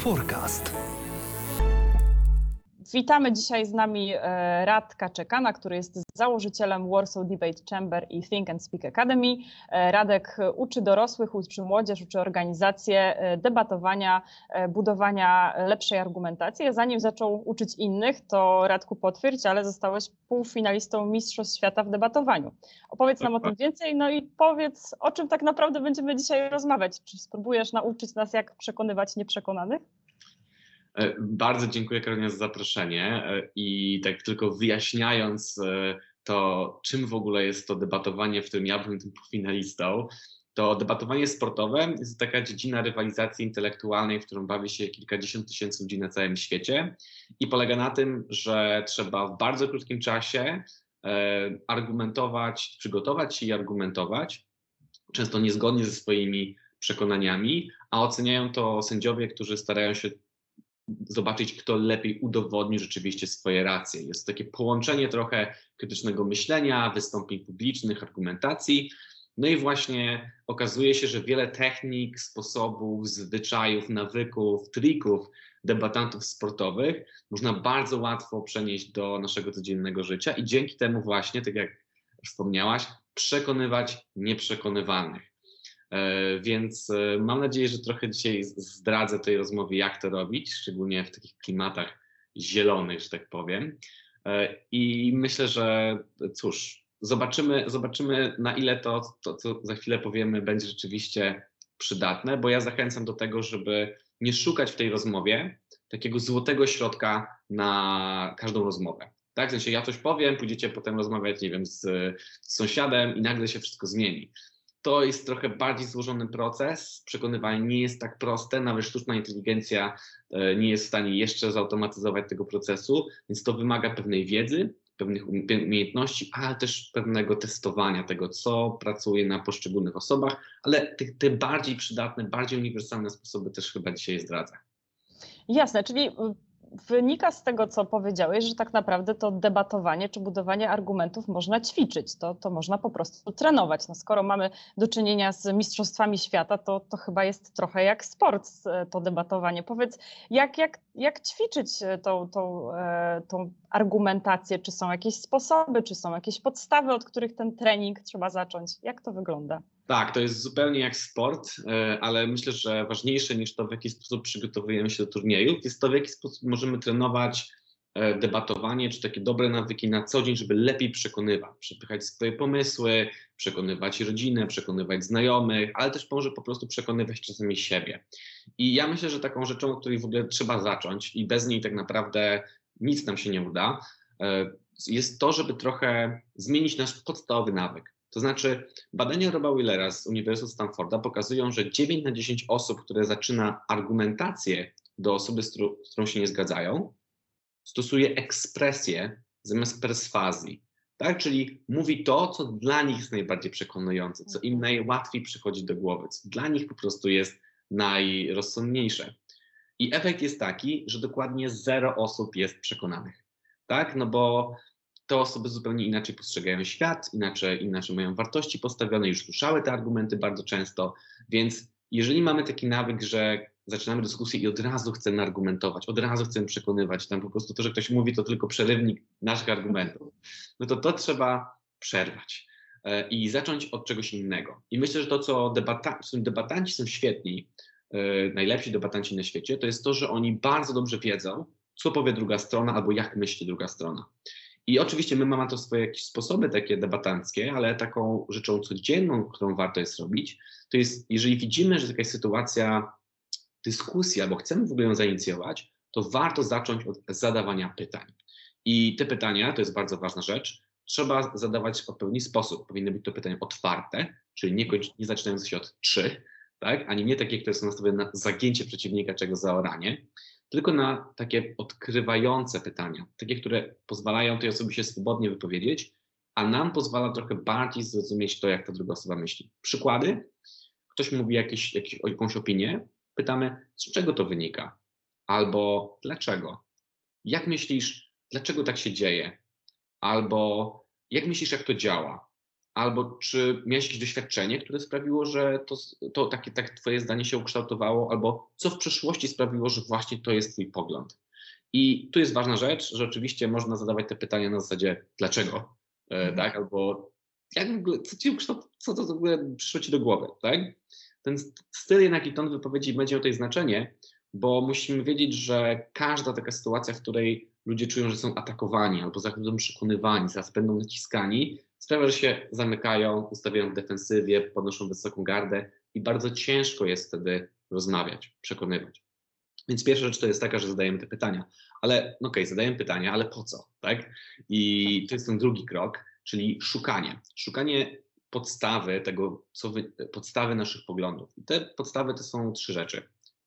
Forecast. Witamy dzisiaj z nami e, Radka Czekana, który jest założycielem Warsaw Debate Chamber i Think and Speak Academy. E, Radek uczy dorosłych, uczy młodzież, uczy organizacje e, debatowania, budowania lepszej argumentacji. Zanim zaczął uczyć innych, to Radku potwierdź, ale zostałeś półfinalistą Mistrzostw Świata w debatowaniu. Opowiedz nam o tym więcej, no i powiedz, o czym tak naprawdę będziemy dzisiaj rozmawiać. Czy spróbujesz nauczyć nas, jak przekonywać nieprzekonanych? E, bardzo dziękuję Karolina za zaproszenie e, i tak tylko wyjaśniając e, to, czym w ogóle jest to debatowanie, w którym ja byłem tym finalistą, to debatowanie sportowe jest taka dziedzina rywalizacji intelektualnej, w którą bawi się kilkadziesiąt tysięcy ludzi na całym świecie i polega na tym, że trzeba w bardzo krótkim czasie argumentować, przygotować się i argumentować, często niezgodnie ze swoimi przekonaniami, a oceniają to sędziowie, którzy starają się zobaczyć, kto lepiej udowodni rzeczywiście swoje racje. Jest takie połączenie trochę krytycznego myślenia, wystąpień publicznych, argumentacji. No i właśnie okazuje się, że wiele technik, sposobów, zwyczajów, nawyków, trików debatantów sportowych można bardzo łatwo przenieść do naszego codziennego życia i dzięki temu właśnie, tak jak wspomniałaś, przekonywać nieprzekonywalnych. E, więc e, mam nadzieję, że trochę dzisiaj zdradzę tej rozmowie, jak to robić, szczególnie w takich klimatach zielonych, że tak powiem. E, I myślę, że cóż, zobaczymy, zobaczymy na ile to, to, co za chwilę powiemy, będzie rzeczywiście przydatne, bo ja zachęcam do tego, żeby nie szukać w tej rozmowie takiego złotego środka na każdą rozmowę. Tak, w sensie ja coś powiem, pójdziecie potem rozmawiać, nie wiem, z, z sąsiadem i nagle się wszystko zmieni to jest trochę bardziej złożony proces. Przekonywanie nie jest tak proste, nawet sztuczna inteligencja e, nie jest w stanie jeszcze zautomatyzować tego procesu, więc to wymaga pewnej wiedzy, pewnych umiejętności, ale też pewnego testowania tego, co pracuje na poszczególnych osobach, ale te, te bardziej przydatne, bardziej uniwersalne sposoby też chyba dzisiaj zdradzę. Jasne, czyli wynika z tego, co powiedziałeś, że tak naprawdę to debatowanie czy budowanie argumentów można ćwiczyć, to, to można po prostu trenować. No skoro mamy do czynienia z mistrzostwami świata, to, to chyba jest trochę jak sport e, to debatowanie. Powiedz, jak, jak, jak ćwiczyć e, tą, tą, e, tą argumentację? Czy są jakieś sposoby, czy są jakieś podstawy, od których ten trening trzeba zacząć? Jak to wygląda? Tak, to jest zupełnie jak sport, e, ale myślę, że ważniejsze niż to, w jaki sposób przygotowujemy się do turniejów, jest to, w jaki sposób możemy trenować e, debatowanie, czy takie dobre nawyki na co dzień, żeby lepiej przekonywać, przepychać swoje pomysły, przekonywać rodzinę, przekonywać znajomych, ale też może po prostu przekonywać czasami siebie. I ja myślę, że taką rzeczą, od której w ogóle trzeba zacząć i bez niej tak naprawdę nic nam się nie uda, e, jest to, żeby trochę zmienić nasz podstawowy nawyk. To znaczy, badania Roba Willera z Uniwersytetu Stanforda pokazują, że 9 na 10 osób, które zaczyna argumentację do osoby, z, którą się nie zgadzają, stosuje ekspresję zamiast perswazji. Tak? Czyli mówi to, co dla nich jest najbardziej przekonujące, co im najłatwiej przychodzi do głowy, co dla nich po prostu jest najrozsądniejsze. I efekt jest taki, że dokładnie zero osób jest przekonanych. Tak? No bo te osoby zupełnie inaczej postrzegają świat, inaczej, inaczej mają wartości postawione, już słyszały te argumenty bardzo często, więc jeżeli mamy taki nawyk, że zaczynamy dyskusję i od razu chcemy argumentować, od razu chcemy przekonywać, tam po prostu to, że ktoś mówi, to tylko przerywnik naszych argumentów, no to to trzeba przerwać e, i zacząć od czegoś innego. I myślę, że to, co debata, debatanci są świetni, e, najlepsi debatanci na świecie, to jest to, że oni bardzo dobrze wiedzą, co powie druga strona albo jak myśli druga strona. I oczywiście my mamy to swoje jakieś sposoby takie debatanckie, ale taką rzeczą codzienną, którą warto jest robić, to jest, jeżeli widzimy, że jakaś sytuacja, dyskusja, albo chcemy w ogóle ją zainicjować, to warto zacząć od zadawania pytań. I te pytania, to jest bardzo ważna rzecz, trzeba zadawać w pewien sposób. Powinny być to pytania otwarte, czyli nie, nie zaczynające się od trzy, tak? ani nie takie, które są nastawione na zagięcie przeciwnika, czego zaoranie, tylko na takie odkrywające pytania, takie, które pozwalają tej osobie się swobodnie wypowiedzieć, a nam pozwala trochę bardziej zrozumieć to, jak ta druga osoba myśli. Przykłady? Ktoś mówi jakieś, jakieś, jakąś opinię, pytamy, z czego to wynika? Albo dlaczego? Jak myślisz, dlaczego tak się dzieje? Albo jak myślisz, jak to działa? Albo czy miałeś jakieś doświadczenie, które sprawiło, że to, to takie tak twoje zdanie się ukształtowało, albo co w przeszłości sprawiło, że właśnie to jest twój pogląd. I tu jest ważna rzecz, że oczywiście można zadawać te pytania na zasadzie dlaczego, e, mhm. tak, albo jak w ogóle, co, ci co to w ogóle przyszło ci do głowy, tak? Ten styl jednak i ton wypowiedzi będzie miał tutaj znaczenie, bo musimy wiedzieć, że każda taka sytuacja, w której ludzie czują, że są atakowani albo będą przekonywani, zaraz będą naciskani, sprawia, że się zamykają, ustawiają w defensywie, podnoszą wysoką gardę i bardzo ciężko jest wtedy rozmawiać, przekonywać. Więc pierwsza rzecz to jest taka, że zadajemy te pytania, ale no okej, okay, zadajemy pytania, ale po co, tak? I to jest ten drugi krok, czyli szukanie. Szukanie podstawy tego, co wy, podstawy naszych poglądów. I te podstawy to są trzy rzeczy.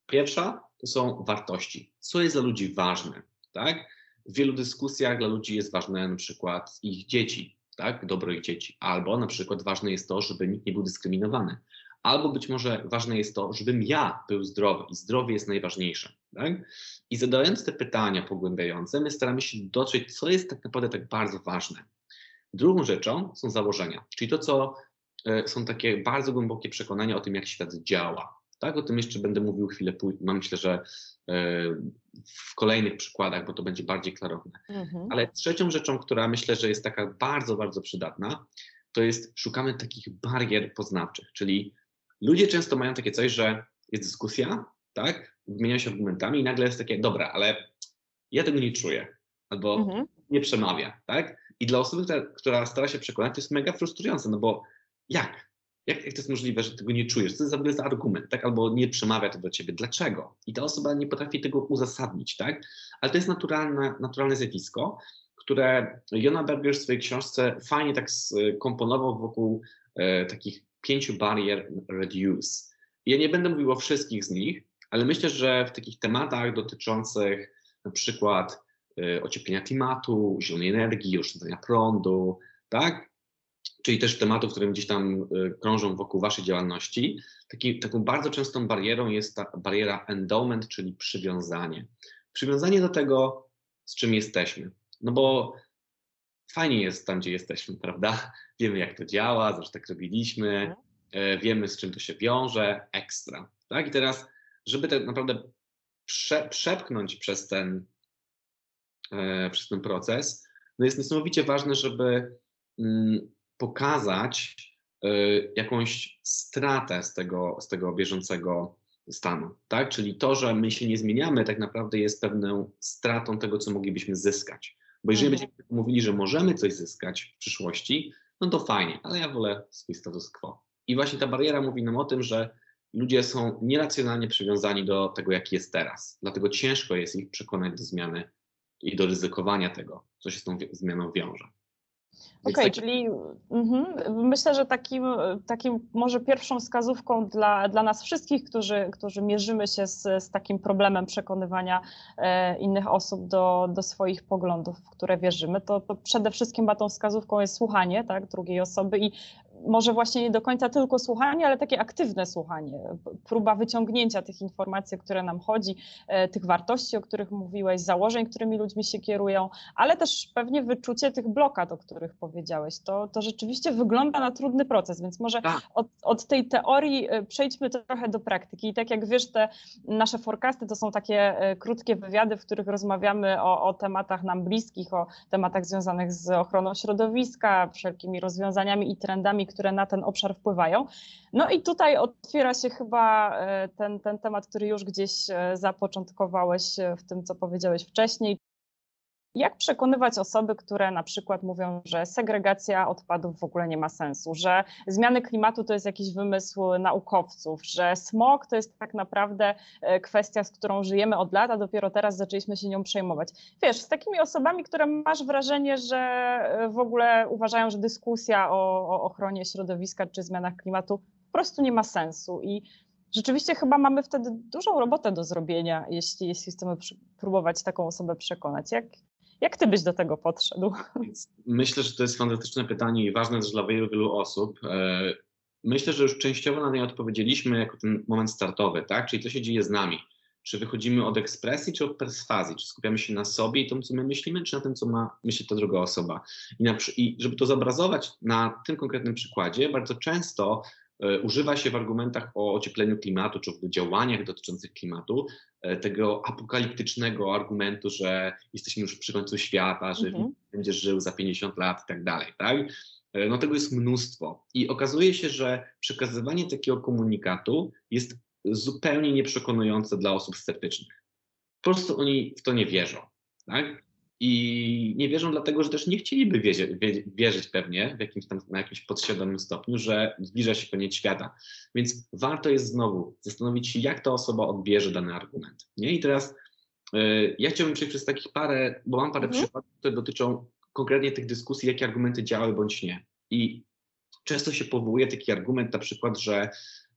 Pierwsza to są wartości. Co jest dla ludzi ważne, tak? W wielu dyskusjach dla ludzi jest ważne na przykład ich dzieci, tak? Dobro ich dzieci. Albo na przykład ważne jest to, żeby nikt nie był dyskryminowany. Albo być może ważne jest to, żebym ja był zdrowy i zdrowie jest najważniejsze. Tak? I zadając te pytania pogłębiające, my staramy się dotrzeć, co jest tak naprawdę tak bardzo ważne. Drugą rzeczą są założenia, czyli to, co e, są takie bardzo głębokie przekonania o tym, jak świat działa. Tak, o tym jeszcze będę mówił chwilę później. No myślę, że e, w kolejnych przykładach, bo to będzie bardziej klarowne. Mhm. Ale trzecią rzeczą, która myślę, że jest taka bardzo, bardzo przydatna, to jest szukamy takich barier poznawczych, czyli ludzie często mają takie coś, że jest dyskusja, tak, wymieniają się argumentami i nagle jest takie, dobra, ale ja tego nie czuję, albo mhm. nie przemawia, tak? I dla osoby, która, która stara się przekonać, to jest mega frustrujące, no bo jak? Jak, jak to jest możliwe, że tego nie czujesz? Co to jest za argument, tak? Albo nie przemawia to do ciebie. Dlaczego? I ta osoba nie potrafi tego uzasadnić, tak? Ale to jest naturalne, naturalne zjawisko, które Jona Berger w swojej książce fajnie tak skomponował wokół e, takich pięciu barier reduce. Ja nie będę mówił o wszystkich z nich, ale myślę, że w takich tematach dotyczących na przykład y, ocieplenia klimatu, zielonej energii, oszczędzania prądu, tak? Czyli też tematów, które gdzieś tam y, krążą wokół Waszej działalności. Taki, taką bardzo częstą barierą jest ta bariera endowment, czyli przywiązanie. Przywiązanie do tego, z czym jesteśmy. No bo fajnie jest tam, gdzie jesteśmy, prawda? Wiemy, jak to działa, zresztą tak robiliśmy, mhm. e, wiemy, z czym to się wiąże, ekstra. Tak? I teraz, żeby tak naprawdę prze, przepchnąć przez ten, e, przez ten proces, no jest niesamowicie ważne, żeby mm, pokazać e, jakąś stratę z tego, z tego bieżącego stanu, tak? Czyli to, że my się nie zmieniamy, tak naprawdę jest pewną stratą tego, co moglibyśmy zyskać. Bo jeżeli mhm. będziemy mówili, że możemy coś zyskać w przyszłości, no to fajnie, ale ja wolę swój status quo. I właśnie ta bariera mówi nam o tym, że ludzie są nieracjonalnie przywiązani do tego, jaki jest teraz. Dlatego ciężko jest ich przekonać do zmiany i do ryzykowania tego, co się z tą zmianą wiąże. Okej, okay, taki... czyli mhm, myślę, że takim, takim może pierwszą wskazówką dla, dla nas wszystkich, którzy, którzy mierzymy się z, z takim problemem przekonywania e, innych osób do, do swoich poglądów, w które wierzymy, to, to przede wszystkim tą wskazówką jest słuchanie tak, drugiej osoby i może właśnie nie do końca tylko słuchanie, ale takie aktywne słuchanie, próba wyciągnięcia tych informacji, które nam chodzi, e, tych wartości, o których mówiłeś, założeń, którymi ludźmi się kierują, ale też pewnie wyczucie tych blokad, o których powiedziałeś. To, to rzeczywiście wygląda na trudny proces, więc może tak. od, od tej teorii e, przejdźmy trochę do praktyki. I tak jak wiesz, te nasze forecasty to są takie e, krótkie wywiady, w których rozmawiamy o, o tematach nam bliskich, o tematach związanych z ochroną środowiska, wszelkimi rozwiązaniami i trendami, które na ten obszar wpływają. No i tutaj otwiera się chyba e, ten, ten temat, który już gdzieś e, zapoczątkowałeś e, w tym, co powiedziałeś wcześniej, jak przekonywać osoby, które na przykład mówią, że segregacja odpadów w ogóle nie ma sensu, że zmiany klimatu to jest jakiś wymysł naukowców, że smog to jest tak naprawdę e, kwestia, z którą żyjemy od lat, a dopiero teraz zaczęliśmy się nią przejmować. Wiesz, z takimi osobami, które masz wrażenie, że e, w ogóle uważają, że dyskusja o, o ochronie środowiska czy zmianach klimatu po prostu nie ma sensu i rzeczywiście chyba mamy wtedy dużą robotę do zrobienia, jeśli, jeśli chcemy próbować taką osobę przekonać. Jak, jak ty byś do tego podszedł? Myślę, że to jest fantastyczne pytanie i ważne też dla wielu, wielu osób. E, myślę, że już częściowo na nie odpowiedzieliśmy jako ten moment startowy, tak? Czyli co się dzieje z nami. Czy wychodzimy od ekspresji, czy od perswazji? Czy skupiamy się na sobie i tym, co my myślimy, czy na tym, co ma myśleć ta druga osoba? I, na, I żeby to zobrazować na tym konkretnym przykładzie, bardzo często używa się w argumentach o ociepleniu klimatu, czy w działaniach dotyczących klimatu, e, tego apokaliptycznego argumentu, że jesteśmy już przy końcu świata, że mhm. będziesz żył za 50 lat i tak dalej, tak? E, no tego jest mnóstwo. I okazuje się, że przekazywanie takiego komunikatu jest zupełnie nieprzekonujące dla osób sceptycznych. Po prostu oni w to nie wierzą. Tak? I nie wierzą dlatego, że też nie chcieliby wierzyć, wierzyć pewnie w jakimś tam, na jakimś podświadomym stopniu, że zbliża się koniec świata. Więc warto jest znowu zastanowić się, jak ta osoba odbierze dany argument. Nie? I teraz y, ja chciałbym przejść przez takich parę, bo mam parę mhm. przykładów, które dotyczą konkretnie tych dyskusji, jakie argumenty działały bądź nie. I często się powołuje taki argument na przykład, że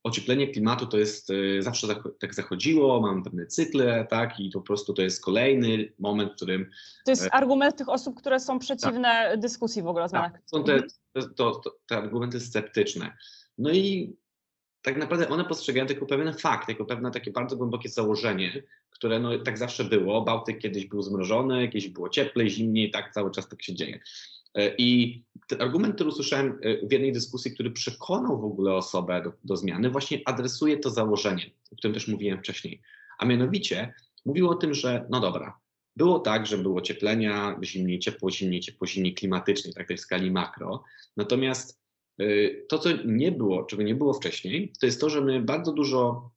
ocieplenie klimatu to jest y, zawsze tak zachodziło, mamy pewne cykle, tak, i to po prostu to jest kolejny moment, w którym. To jest e, argument tych osób, które są przeciwne tak. dyskusji w ogóle o zmianach. Tak, są te, to, to, te argumenty sceptyczne. No i tak naprawdę one postrzegają tylko pewien fakt, jako pewne takie bardzo głębokie założenie, które no, tak zawsze było. Bałtyk kiedyś był zmrożony, kiedyś było cieplej, zimniej, tak cały czas tak się dzieje. E, I argument, który usłyszałem e, w jednej dyskusji, który przekonał w ogóle osobę do, do zmiany, właśnie adresuje to założenie, o którym też mówiłem wcześniej. A mianowicie mówił o tym, że no dobra, było tak, że było ocieplenia, zimniej ciepło, zimniej ciepło, zimniej klimatycznie, tak tej skali makro. Natomiast e, to, co nie było, czego nie było wcześniej, to jest to, że my bardzo dużo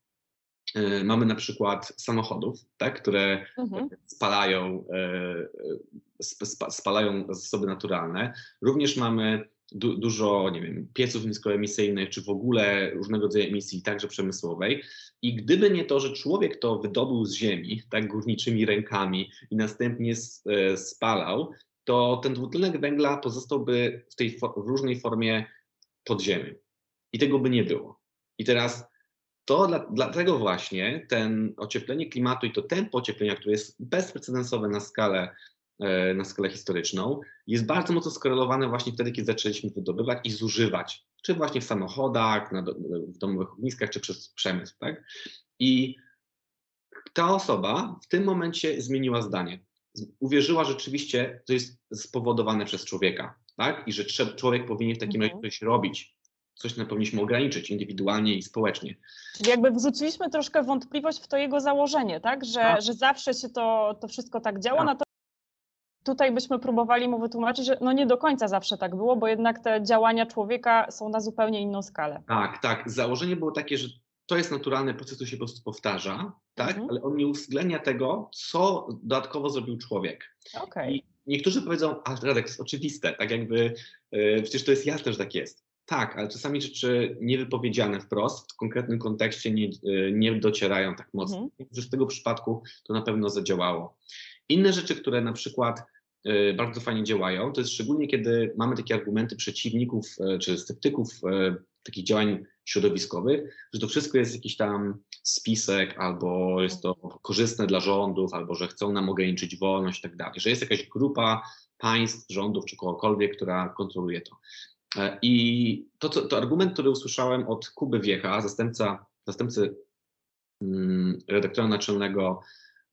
mamy na przykład samochodów, tak, które mhm. spalają, e, spalają zasoby naturalne. Również mamy du dużo, nie wiem, pieców niskoemisyjnych, czy w ogóle różnego rodzaju emisji, także przemysłowej. I gdyby nie to, że człowiek to wydobył z ziemi, tak górniczymi rękami i następnie e, spalał, to ten dwutlenek węgla pozostałby w tej w różnej formie pod ziemią. I tego by nie było. I teraz to dla, dlatego właśnie ten ocieplenie klimatu i to tempo ocieplenia, które jest bezprecedensowe na skalę, e, na skalę historyczną, jest bardzo mocno skorelowane właśnie wtedy, kiedy zaczęliśmy wydobywać i zużywać, czy właśnie w samochodach, na, w domowych ogniskach, czy przez przemysł. Tak? I ta osoba w tym momencie zmieniła zdanie. Uwierzyła rzeczywiście, to jest spowodowane przez człowieka, tak? I że człowiek powinien w takim razie mhm. coś robić, coś na powinniśmy ograniczyć indywidualnie i społecznie. Czyli jakby wrzuciliśmy troszkę wątpliwość w to jego założenie, tak? Że, tak. że zawsze się to, to wszystko tak działo, tak. natomiast tutaj byśmy próbowali mu wytłumaczyć, że no nie do końca zawsze tak było, bo jednak te działania człowieka są na zupełnie inną skalę. Tak, tak. Założenie było takie, że to jest naturalny proces, który się po prostu powtarza, tak? Mhm. Ale on nie uwzględnia tego, co dodatkowo zrobił człowiek. Okay. I niektórzy powiedzą, ale Radek, to jest oczywiste, tak jakby, yy, przecież to jest jasne, że tak jest. Tak, ale czasami rzeczy niewypowiedziane wprost w konkretnym kontekście nie, e, nie docierają tak mocno. Mhm. w tego przypadku to na pewno zadziałało. Inne rzeczy, które na przykład y, bardzo fajnie działają, to jest szczególnie kiedy mamy takie argumenty przeciwników y, czy sceptyków takich działań środowiskowych, że to wszystko jest jakiś tam spisek, albo jest to korzystne dla rządów, albo że chcą nam ograniczyć wolność i tak dalej, że jest jakaś grupa państw, rządów czy kogokolwiek, która kontroluje to. E, I to, to, to argument, który usłyszałem od Kuby Wiecha, zastępca, zastępcy um, redaktora naczelnego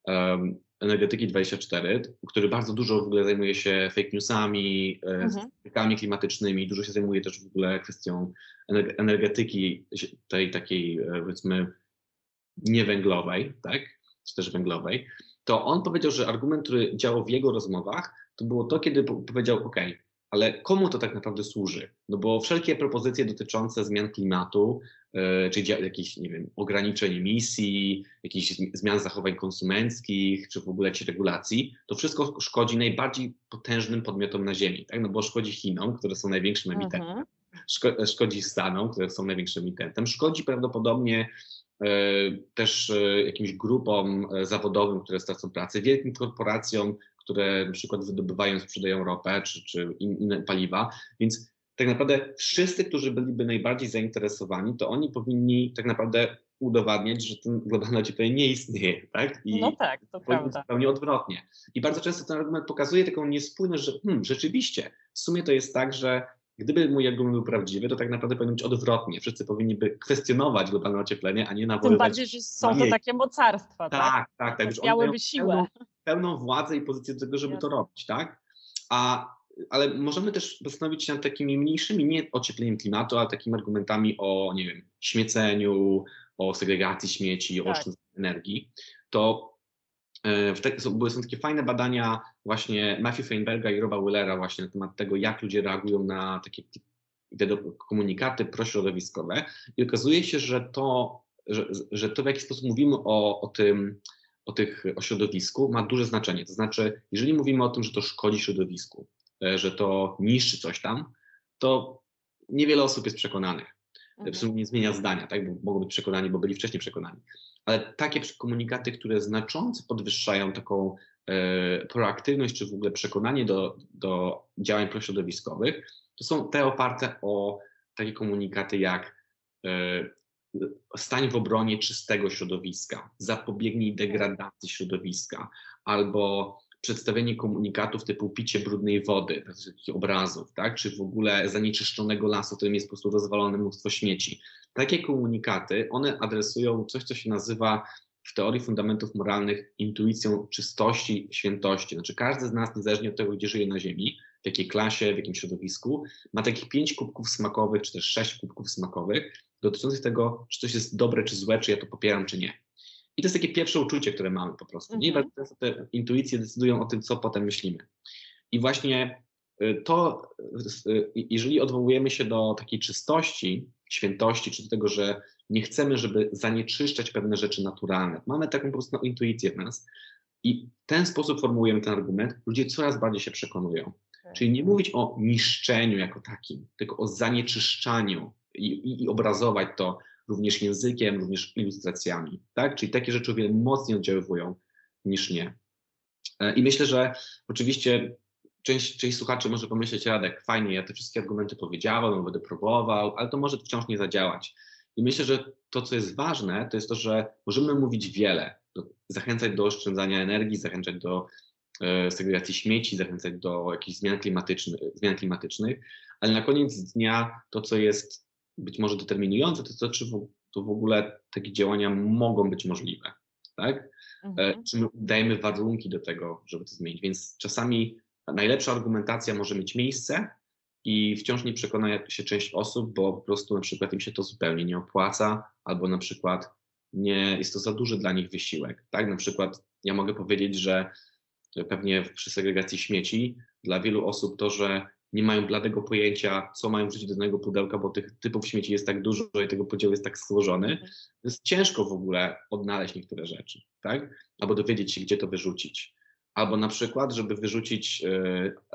um, Energetyki 24, który bardzo dużo w ogóle zajmuje się fake newsami, e, mhm. klimatycznymi, dużo się zajmuje też w ogóle kwestią energetyki tej takiej e, powiedzmy niewęglowej, tak, czy też węglowej, to on powiedział, że argument, który działał w jego rozmowach, to było to, kiedy powiedział, OK, ale komu to tak naprawdę służy? No bo wszelkie propozycje dotyczące zmian klimatu, yy, czyli jakichś, nie wiem, ograniczeń emisji, jakichś zmian zachowań konsumenckich, czy w ogóle jakichś regulacji, to wszystko szkodzi najbardziej potężnym podmiotom na Ziemi, tak? No bo szkodzi Chinom, które są największym emitentem, mhm. Szko szkodzi Stanom, które są największym emitentem, szkodzi prawdopodobnie yy, też jakimś grupom zawodowym, które stracą pracę, wielkim korporacjom, które na przykład wydobywają, sprzedają ropę czy, czy inne paliwa. Więc tak naprawdę wszyscy, którzy byliby najbardziej zainteresowani, to oni powinni tak naprawdę udowadniać, że ten globalne ocieplenie nie istnieje, tak? I no tak, to prawda. Zupełnie odwrotnie. I bardzo często ten argument pokazuje taką niespójność, że hmm, rzeczywiście, w sumie to jest tak, że gdyby mój argument był prawdziwy, to tak naprawdę powinno być odwrotnie. Wszyscy powinni by kwestionować globalne ocieplenie, a nie nawoływać. Tym bardziej, że są to takie mocarstwa, tak? Tak, tak. tak. Miałyby siłę. Pełną, pełną władzę i pozycję do tego, żeby Jasne. to robić, tak? A ale możemy też zastanowić się nad takimi mniejszymi, nie ociepleniem klimatu, ale takimi argumentami o, nie wiem, śmieceniu, o segregacji śmieci, tak. o oszczędzaniu energii. To e, te, były są takie fajne badania właśnie Matthew Feinberga i Roba Willera właśnie na temat tego, jak ludzie reagują na takie te komunikaty prośrodowiskowe i okazuje się, że to, że, że to w jaki sposób mówimy o, o tym, o tych o środowisku ma duże znaczenie. To znaczy, jeżeli mówimy o tym, że to szkodzi środowisku, E, że to niszczy coś tam, to niewiele osób jest przekonanych. Mhm. W sumie nie zmienia zdania, tak? Bo mogą być przekonani, bo byli wcześniej przekonani. Ale takie komunikaty, które znacząco podwyższają taką e, proaktywność, czy w ogóle przekonanie do, do działań prośrodowiskowych, to są te oparte o takie komunikaty jak e, stań w obronie czystego środowiska, zapobiegnij degradacji środowiska, albo przedstawienie komunikatów typu picie brudnej wody, takich obrazów, tak? czy w ogóle zanieczyszczonego lasu, w którym jest po prostu rozwalone mnóstwo śmieci. Takie komunikaty, one adresują coś, co się nazywa w teorii fundamentów moralnych intuicją czystości, świętości. Znaczy każdy z nas, niezależnie od tego, gdzie żyje na Ziemi, w jakiej klasie, w jakim środowisku, ma takich pięć kubków smakowych, czy też sześć kubków smakowych, dotyczących tego, czy coś jest dobre, czy złe, czy ja to popieram, czy nie. I to jest takie pierwsze uczucie, które mamy po prostu. Mhm. Nie bardzo często te intuicje decydują o tym, co potem myślimy. I właśnie y, to, y, jeżeli odwołujemy się do takiej czystości, świętości, czy do tego, że nie chcemy, żeby zanieczyszczać pewne rzeczy naturalne, mamy taką po prostu intuicję w nas i w ten sposób formułujemy ten argument, ludzie coraz bardziej się przekonują. Tak. Czyli nie mówić o niszczeniu jako takim, tylko o zanieczyszczaniu i, i, obrazować to również językiem, również ilustracjami, tak? Czyli takie rzeczy o wiele mocniej oddziaływują niż nie. E, I myślę, że oczywiście część, część słuchaczy może pomyśleć, Radek, fajnie, ja te wszystkie argumenty powiedziałem, no będę próbował, ale to może wciąż nie zadziałać. I myślę, że to, co jest ważne, to jest to, że możemy mówić wiele, zachęcać do oszczędzania energii, zachęcać do e, segregacji śmieci, zachęcać do jakichś zmian klimatycznych, zmian klimatycznych, ale na koniec dnia to, co jest być może determinujące, to znaczy, to w ogóle takie działania mogą być możliwe, tak? E, mhm. Czy my dajemy warunki do tego, żeby to zmienić? Więc czasami najlepsza argumentacja może mieć miejsce i wciąż nie przekona się część osób, bo po prostu na przykład im się to zupełnie nie opłaca, albo na przykład nie jest to za duży dla nich wysiłek, tak? Na przykład ja mogę powiedzieć, że pewnie przy segregacji śmieci dla wielu osób to, że nie mają bladego pojęcia, co mają wrzucić do danego pudełka, bo tych typów śmieci jest tak dużo i tego podziału jest tak złożony. Mhm. Jest ciężko w ogóle odnaleźć niektóre rzeczy, tak? Albo dowiedzieć się, gdzie to wyrzucić. Albo na przykład, żeby wyrzucić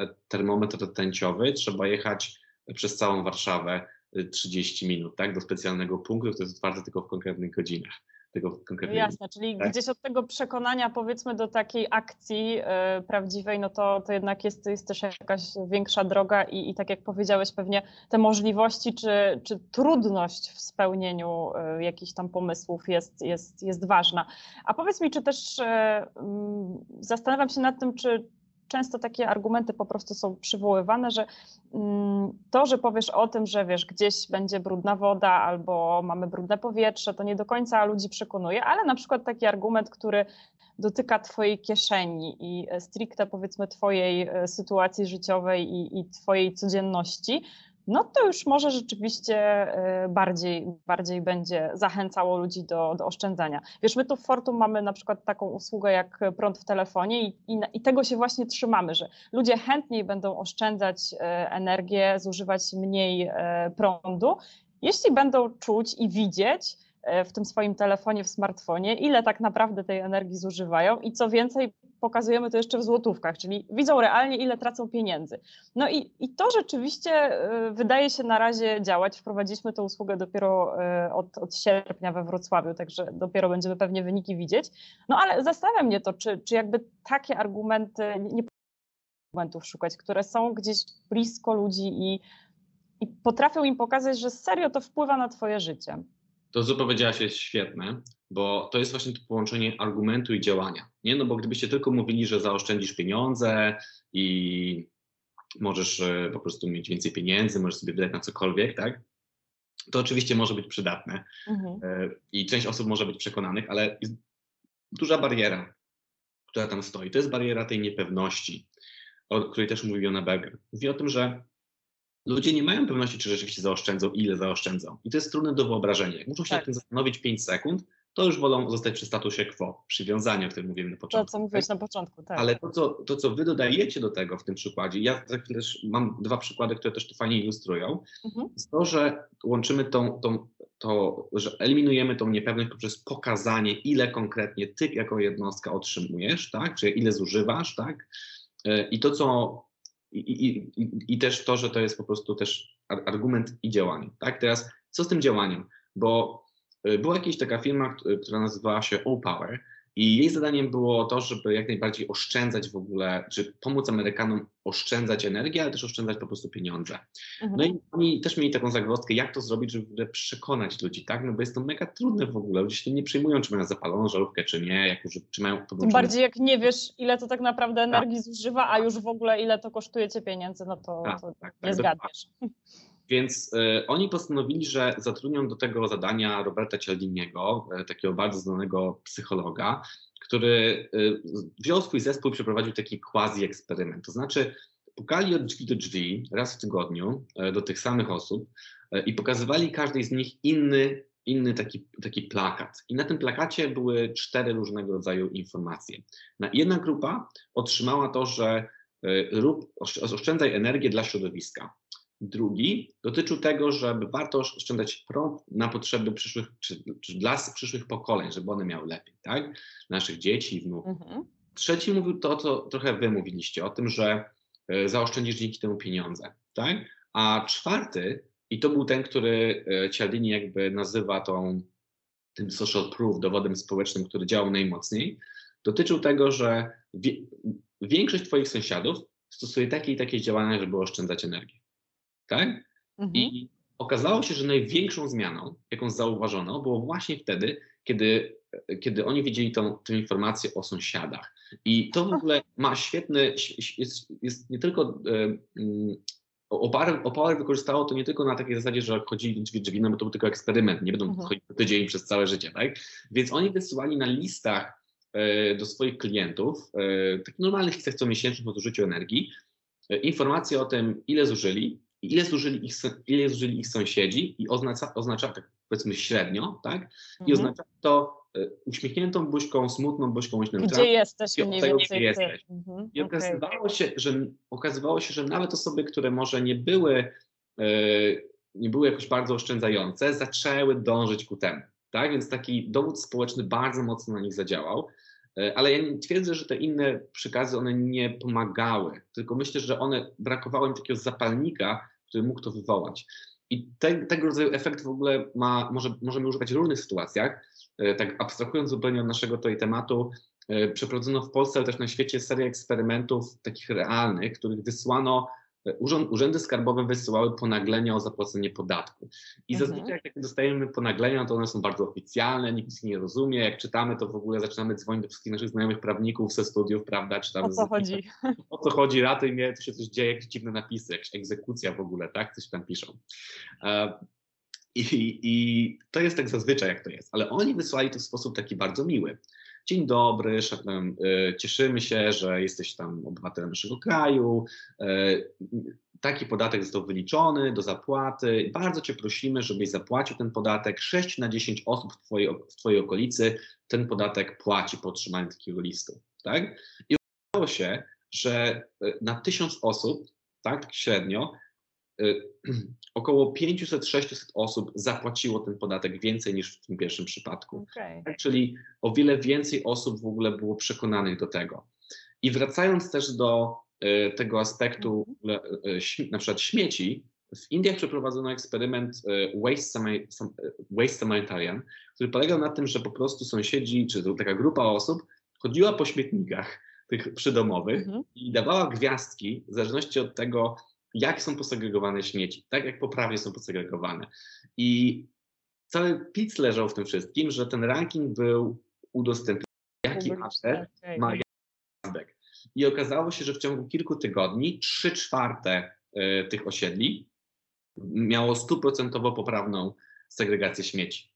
y, termometr tęciowy, trzeba jechać przez całą Warszawę 30 minut, tak? Do specjalnego punktu, który jest otwarty tylko w konkretnych godzinach tego konkretnego. Jasne, czyli tak? gdzieś od tego przekonania powiedzmy do takiej akcji yy, prawdziwej, no to, to jednak jest, jest też jakaś większa droga i, i tak jak powiedziałeś, pewnie te możliwości czy, czy trudność w spełnieniu yy, jakichś tam pomysłów jest, jest, jest ważna. A powiedz mi, czy też yy, zastanawiam się nad tym, czy często takie argumenty po prostu są przywoływane, że mm, to, że powiesz o tym, że wiesz, gdzieś będzie brudna woda albo mamy brudne powietrze, to nie do końca ludzi przekonuje, ale na przykład taki argument, który dotyka Twojej kieszeni i stricte powiedzmy Twojej e, sytuacji życiowej i, i Twojej codzienności, no to już może rzeczywiście e, bardziej, bardziej będzie zachęcało ludzi do, do oszczędzania. Wiesz, my tu w Fortum mamy na przykład taką usługę jak prąd w telefonie i, i, i tego się właśnie trzymamy, że ludzie chętniej będą oszczędzać e, energię, zużywać mniej e, prądu, jeśli będą czuć i widzieć, w tym swoim telefonie, w smartfonie, ile tak naprawdę tej energii zużywają i co więcej, pokazujemy to jeszcze w złotówkach, czyli widzą realnie, ile tracą pieniędzy. No i, i to rzeczywiście y, wydaje się na razie działać. Wprowadziliśmy tę usługę dopiero y, od, od sierpnia we Wrocławiu, także dopiero będziemy pewnie wyniki widzieć. No ale zastanawia mnie to, czy, czy jakby takie argumenty, nie argumentów szukać, które są gdzieś blisko ludzi i, i potrafią im pokazać, że serio to wpływa na twoje życie. To, co powiedziałaś, jest świetne, bo to jest właśnie to połączenie argumentu i działania. Nie? No bo gdybyście tylko mówili, że zaoszczędzisz pieniądze i możesz e, po prostu mieć więcej pieniędzy, możesz sobie wydać na cokolwiek, tak? To oczywiście może być przydatne mhm. E, i część osób może być przekonanych, ale jest duża bariera, która tam stoi. To jest bariera tej niepewności, o której też mówi Jona Berger. Mówi o tym, że ludzie nie mają pewności, czy rzeczywiście zaoszczędzą, ile zaoszczędzą. I to jest trudne do wyobrażenia. Muszą się tak. nad tym zastanowić 5 sekund, to już wolą zostać przy statusie quo, przywiązania, o którym mówiłem na początku. To, co mówiłeś tak? na początku, tak. Ale to co, to, co wy dodajecie do tego w tym przykładzie, ja chwilę mam dwa przykłady, które też to fajnie ilustrują, mhm. jest to, że łączymy tą, tą, to, że eliminujemy tą niepewność poprzez pokazanie, ile konkretnie ty jako jednostka otrzymujesz, tak, czy ile zużywasz, tak, e, i to, co i, i, i, też to, że to jest po prostu też argument i działanie, tak. Teraz co z tym działaniem? Bo była jakaś taka firma, która nazywała się O-Power i jej zadaniem było to, żeby jak najbardziej oszczędzać w ogóle, czy pomóc Amerykanom oszczędzać energię, ale też oszczędzać po prostu pieniądze. Mhm. No i oni też mieli taką zagwozdkę, jak to zrobić, żeby w ogóle przekonać ludzi, tak? No bo jest to mega trudne w ogóle. Ludzie się nie przejmują, czy mają zapaloną żarówkę, czy nie, jak już, czy mają Tym bardziej jak nie wiesz, ile to tak naprawdę tak. energii tak. zużywa, a już w ogóle ile to kosztuje cię pieniędzy, no to, tak, to tak, nie tak, zgadniesz. Więc y, oni postanowili, że zatrudnią do tego zadania Roberta Cialdiniego, y, takiego bardzo znanego psychologa, który y, wziął swój zespół i przeprowadził taki quasi-eksperyment. To znaczy, pukali od drzwi do drzwi raz w tygodniu do tych samych osób i pokazywali każdej z nich inny, inny taki, taki plakat. I na tym plakacie były cztery różnego rodzaju informacje. Jedna grupa otrzymała to, że rób, oszczędzaj energię dla środowiska. Drugi dotyczył tego, żeby warto oszczędzać prąd na potrzeby przyszłych, czy, czy dla przyszłych pokoleń, żeby one miały lepiej, tak? Naszych dzieci i wnuków. Mhm. Trzeci mówił to, co trochę wy mówiliście, o tym, że e, zaoszczędzisz dzięki temu pieniądze, tak? A czwarty, i to był ten, który e, Cialdini jakby nazywa tą, tym social proof, dowodem społecznym, który działał najmocniej, dotyczył tego, że wie, większość twoich sąsiadów stosuje takie i takie działania, żeby oszczędzać energię tak? Mhm. I okazało się, że największą zmianą, jaką zauważono, było właśnie wtedy, kiedy, kiedy oni widzieli tą, tę informację o sąsiadach. I to w ogóle ma świetny, jest, jest nie tylko um, Opower wykorzystało to nie tylko na takiej zasadzie, że chodzili drzwi drzwi, no bo to był tylko eksperyment, nie będą mhm. chodzić tydzień przez całe życie, tak? Więc oni wysyłali na listach e, do swoich klientów, e, takich normalnych listach co miesięcznych o zużyciu energii, e, informacje o tym, ile zużyli, ile zużyli ich, ile zużyli ich sąsiedzi i oznacza, oznacza tak powiedzmy średnio, tak? I mhm. oznacza to e, uśmiechniętą buźką, smutną buźką, Gdzie jesteś mniej tego, więcej gdzie jesteś. Mhm. I okazywało, okay. się, że, okazywało się, że nawet osoby, które może nie były, e, nie były jakoś bardzo oszczędzające, zaczęły dążyć ku temu. Tak? Więc taki dowód społeczny bardzo mocno na nich zadziałał. E, ale ja nie twierdzę, że te inne przykazy one nie pomagały, tylko myślę, że one brakowało im takiego zapalnika, który mógł to wywołać. I te, tego rodzaju efekt w ogóle ma, może, możemy używać w różnych sytuacjach. E, tak abstrahując zupełnie od naszego tutaj tematu, e, przeprowadzono w Polsce, ale też na świecie serię eksperymentów takich realnych, których wysłano urzędy skarbowe wysyłały ponaglenia o zapłacenie podatku. I mhm. zazwyczaj, jak dostajemy ponaglenia, to one są bardzo oficjalne, nikt nic nie rozumie. Jak czytamy, to w ogóle zaczynamy dzwonić do wszystkich naszych znajomych prawników ze studiów, prawda? Czy tam o co z, chodzi? O co chodzi, ratuj mnie, tu się coś dzieje, jakieś dziwne napisy, jakaś egzekucja w ogóle, tak? Coś tam piszą. E, I, I to jest tak zazwyczaj, jak to jest. Ale oni wysłali to w sposób taki bardzo miły dzień dobry, y, cieszymy się, że jesteś tam obywatelem naszego kraju, y, taki podatek został wyliczony do zapłaty. Bardzo Cię prosimy, żebyś zapłacił ten podatek. 6 na 10 osób w Twojej, w twojej okolicy ten podatek płaci po otrzymaniu takiego listu. Tak? I okazało się, że y, na 1000 osób, tak, średnio, około 500-600 osób zapłaciło ten podatek więcej niż w tym pierwszym przypadku. Okay. Tak, czyli o wiele więcej osób w ogóle było przekonanych do tego. I wracając też do y, tego aspektu mm -hmm. na przykład śmieci, w Indiach przeprowadzono eksperyment Waste, Waste Samaritan, który polegał na tym, że po prostu sąsiedzi, czy to taka grupa osób chodziła po śmietnikach tych przydomowych mm -hmm. i dawała gwiazdki w zależności od tego, jak są posegregowane śmieci, tak jak poprawnie są posegregowane. I cały pic leżał w tym wszystkim, że ten ranking był udostępniony, jaki aspekt ma gwiazdek. I okazało się, że w ciągu kilku tygodni trzy czwarte e, tych osiedli miało stuprocentowo poprawną segregację śmieci.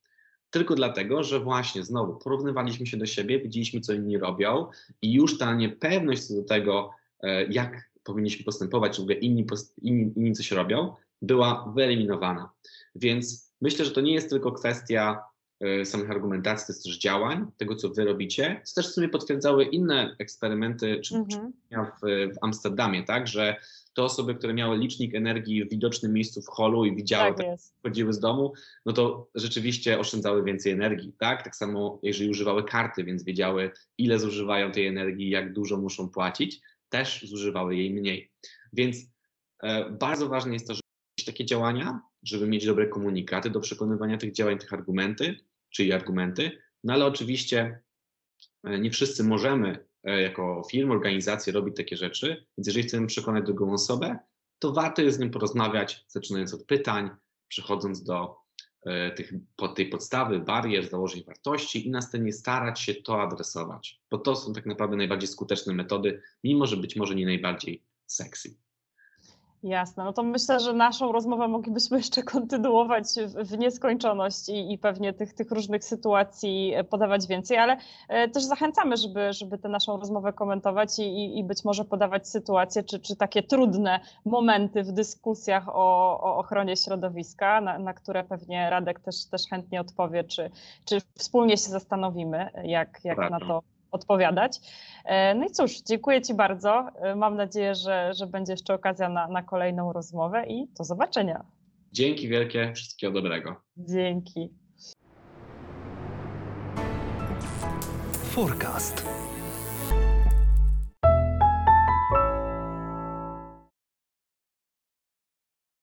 Tylko dlatego, że właśnie znowu porównywaliśmy się do siebie, widzieliśmy, co inni robią, i już ta niepewność co do tego, e, jak powinniśmy postępować, w ogóle inni, inni, inni coś robią, była wyeliminowana. Więc myślę, że to nie jest tylko kwestia e, samych argumentacji, to jest też działań, tego co wy robicie, co też w sumie potwierdzały inne eksperymenty czy, mhm. w, w Amsterdamie, tak, że te osoby, które miały licznik energii w widocznym miejscu w holu i widziały, tak, tak chodziły z domu, no to rzeczywiście oszczędzały więcej energii, tak? Tak samo jeżeli używały karty, więc wiedziały, ile zużywają tej energii, jak dużo muszą płacić, też zużywały jej mniej. Więc e, bardzo ważne jest to, żeby mieć takie działania, żeby mieć dobre komunikaty do przekonywania tych działań, tych argumenty, czyli argumenty, no ale oczywiście e, nie wszyscy możemy e, jako firmy, organizacje robić takie rzeczy, więc jeżeli chcemy przekonać drugą osobę, to warto jest z nim porozmawiać, zaczynając od pytań, przechodząc do tych, pod tej podstawy, barier, założeń wartości i następnie starać się to adresować, bo to są tak naprawdę najbardziej skuteczne metody, mimo że być może nie najbardziej sexy. Jasne, no to myślę, że naszą rozmowę moglibyśmy jeszcze kontynuować w, nieskończoność i, i, pewnie tych, tych różnych sytuacji e, podawać więcej, ale e, też zachęcamy, żeby, żeby tę naszą rozmowę komentować i, i być może podawać sytuacje czy, czy takie trudne momenty w dyskusjach o, o ochronie środowiska, na, na, które pewnie Radek też, też chętnie odpowie, czy, czy wspólnie się zastanowimy, jak, jak na to odpowiadać. E, no i cóż, dziękuję Ci bardzo. E, mam nadzieję, że, że będzie jeszcze okazja na, na kolejną rozmowę i do zobaczenia. Dzięki wielkie, wszystkiego dobrego. Dzięki. Forecast.